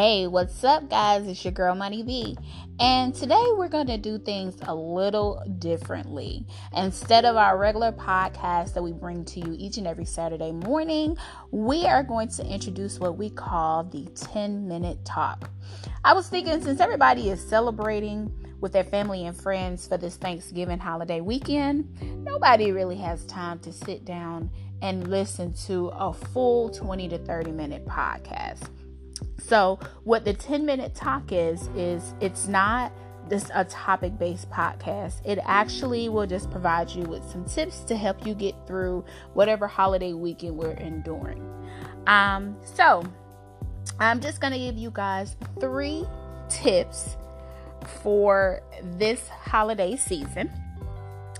Hey, what's up, guys? It's your girl Money B, and today we're going to do things a little differently. Instead of our regular podcast that we bring to you each and every Saturday morning, we are going to introduce what we call the 10 minute talk. I was thinking since everybody is celebrating with their family and friends for this Thanksgiving holiday weekend, nobody really has time to sit down and listen to a full 20 to 30 minute podcast. So, what the 10 minute talk is, is it's not just a topic based podcast. It actually will just provide you with some tips to help you get through whatever holiday weekend we're enduring. Um, so, I'm just going to give you guys three tips for this holiday season.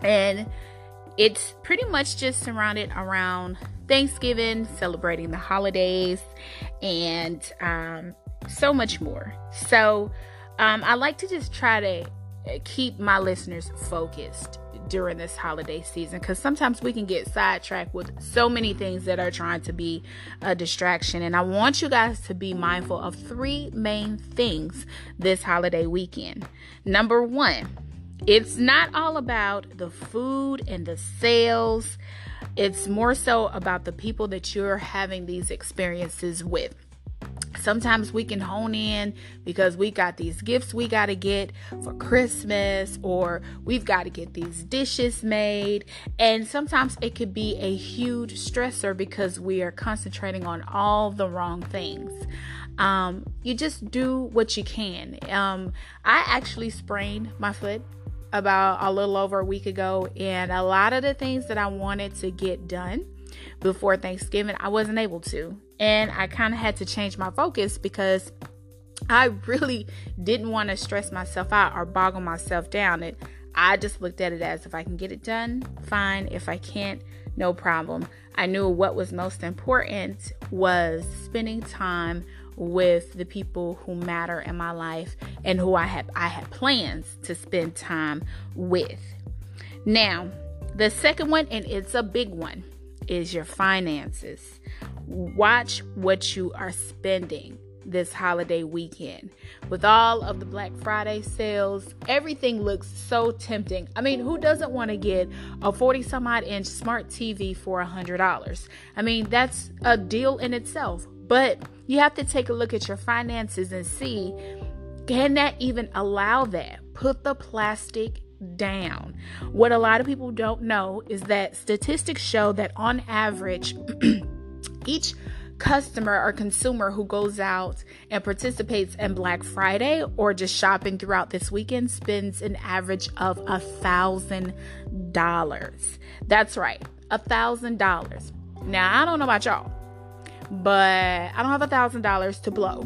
And it's pretty much just surrounded around Thanksgiving, celebrating the holidays, and um, so much more. So, um, I like to just try to uh, keep my listeners focused during this holiday season because sometimes we can get sidetracked with so many things that are trying to be a distraction. And I want you guys to be mindful of three main things this holiday weekend. Number one, it's not all about the food and the sales, it's more so about the people that you're having these experiences with sometimes we can hone in because we got these gifts we got to get for Christmas or we've got to get these dishes made. And sometimes it could be a huge stressor because we are concentrating on all the wrong things. Um, you just do what you can. Um, I actually sprained my foot about a little over a week ago, and a lot of the things that I wanted to get done before Thanksgiving, I wasn't able to. And I kind of had to change my focus because I really didn't want to stress myself out or boggle myself down. And I just looked at it as if I can get it done, fine. If I can't, no problem. I knew what was most important was spending time with the people who matter in my life and who I had I had plans to spend time with. Now, the second one and it's a big one is your finances. Watch what you are spending this holiday weekend. With all of the Black Friday sales, everything looks so tempting. I mean, who doesn't want to get a 40 some odd inch smart TV for $100? I mean, that's a deal in itself. But you have to take a look at your finances and see can that even allow that? Put the plastic down. What a lot of people don't know is that statistics show that on average, each customer or consumer who goes out and participates in Black Friday or just shopping throughout this weekend spends an average of a thousand dollars. That's right, a thousand dollars. Now I don't know about y'all, but I don't have a thousand dollars to blow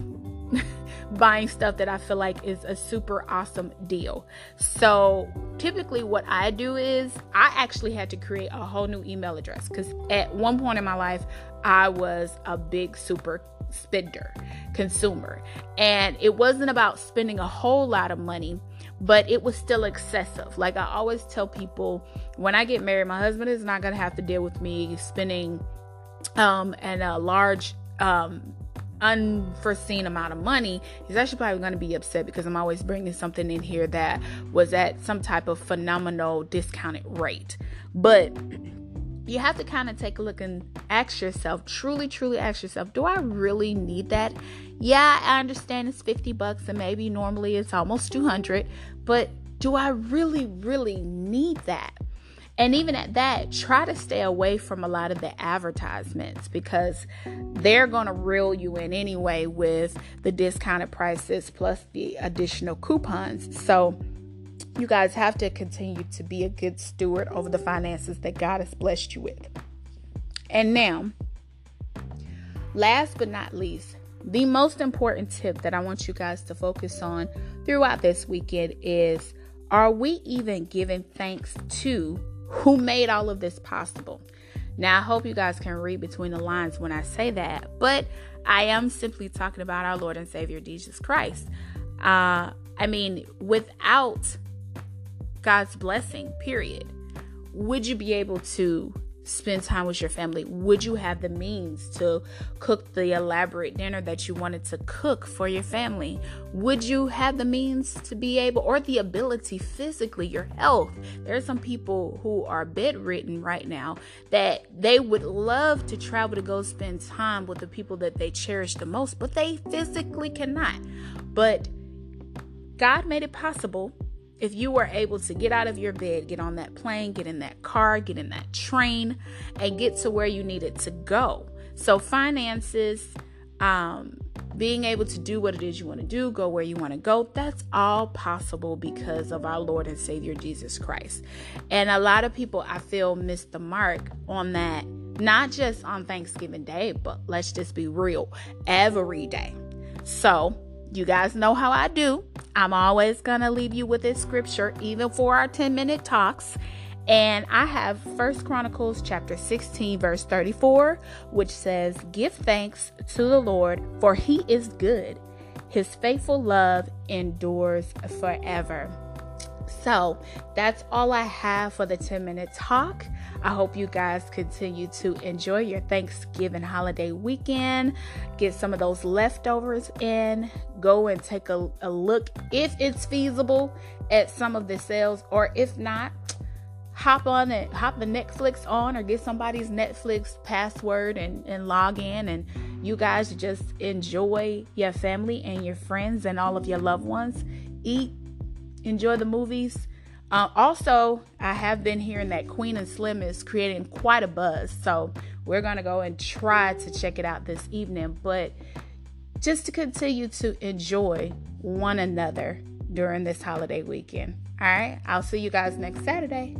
buying stuff that I feel like is a super awesome deal. So typically, what I do is I actually had to create a whole new email address because at one point in my life, I was a big super spender, consumer, and it wasn't about spending a whole lot of money. But it was still excessive. Like I always tell people, when I get married, my husband is not gonna have to deal with me spending um, and a large um, unforeseen amount of money, he's actually probably going to be upset because I'm always bringing something in here that was at some type of phenomenal discounted rate. But you have to kind of take a look and ask yourself, truly, truly ask yourself, do I really need that? Yeah, I understand it's 50 bucks and maybe normally it's almost 200, but do I really, really need that? And even at that, try to stay away from a lot of the advertisements because they're going to reel you in anyway with the discounted prices plus the additional coupons. So, you guys have to continue to be a good steward over the finances that God has blessed you with. And now, last but not least, the most important tip that I want you guys to focus on throughout this weekend is are we even giving thanks to who made all of this possible. Now, I hope you guys can read between the lines when I say that, but I am simply talking about our Lord and Savior Jesus Christ. Uh, I mean, without God's blessing, period, would you be able to spend time with your family? Would you have the means to cook the elaborate dinner that you wanted to cook for your family? Would you have the means to be able or the ability physically, your health? There are some people who are bedridden right now that they would love to travel to go spend time with the people that they cherish the most, but they physically cannot. But God made it possible if you were able to get out of your bed, get on that plane, get in that car, get in that train, and get to where you needed to go. So, finances, um, being able to do what it is you want to do, go where you want to go, that's all possible because of our Lord and Savior Jesus Christ. And a lot of people, I feel, miss the mark on that, not just on Thanksgiving Day, but let's just be real, every day. So, you guys know how I do. I'm always going to leave you with this scripture, even for our 10 minute talks. And I have First Chronicles chapter 16, verse 34, which says, Give thanks to the Lord, for he is good. His faithful love endures forever. So that's all I have for the 10 minute talk. I hope you guys continue to enjoy your Thanksgiving holiday weekend. Get some of those leftovers in. Go and take a, a look if it's feasible at some of the sales, or if not, hop on it, hop the Netflix on, or get somebody's Netflix password and, and log in, and you guys just enjoy your family and your friends and all of your loved ones. Eat, enjoy the movies uh, also, I have been hearing that Queen and Slim is creating quite a buzz. So we're to go and try to check it out this evening. But just to continue to enjoy one another during this holiday weekend. All right. I'll see you guys next Saturday.